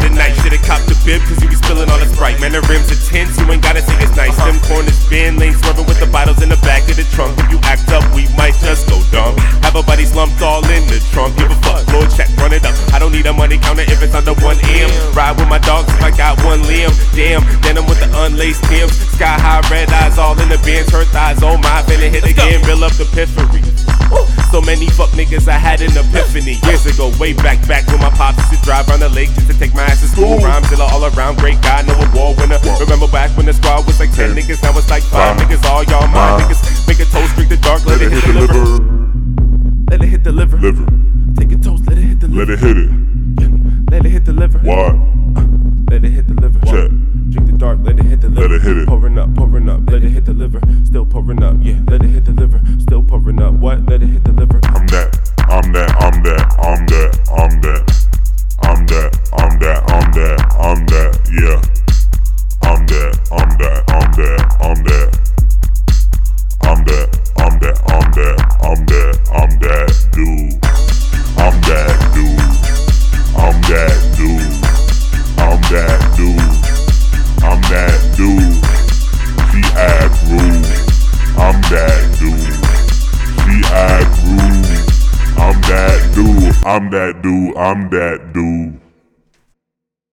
for the night. Should've copped the bib, cause you be spilling all the sprite. Man, the rims are tense, you ain't gotta say it's nice. Them corners bend, lane swerving with the bottles in the back of the trunk. If you act up, we might just go dumb. Have our bodies slumped all in the trunk. Give a fuck, Lord, check, run it up. I don't need a money counter if it's under 1 M. Ride with my dogs if I got one limb. Damn, then I'm with the unlaced Tim's. Sky high, red eyes all in the bins. Her thighs, oh my, finna hit Let's again. Go. Fill up the periphery. for so many fuck niggas I had an epiphany years ago, way back, back when my pops used to drive around the lake just to take my ass to school. Rhymes till all around, great guy, no award winner. Remember back when the squad was like 10 niggas, now it's like 5 uh-huh. niggas, all y'all my uh-huh. niggas. Make a toast, drink the dark, let, it hit the liver. Let it hit the liver. Liver. Take a toast, let it hit the liver. Let it hit it. Let it hit the liver. What? Uh, let it hit the liver. Check. Drink the dark, let it hit the liver. Let it hit it. Pouring up, pouring up, let it hit the liver. Still pouring up, yeah. Up. What? Let it hit the liver. I'm that. I'm that. I'm that. I'm that. I'm that. I'm that. I'm that. I'm that. I'm that. Yeah. I'm that dude. I'm that dude.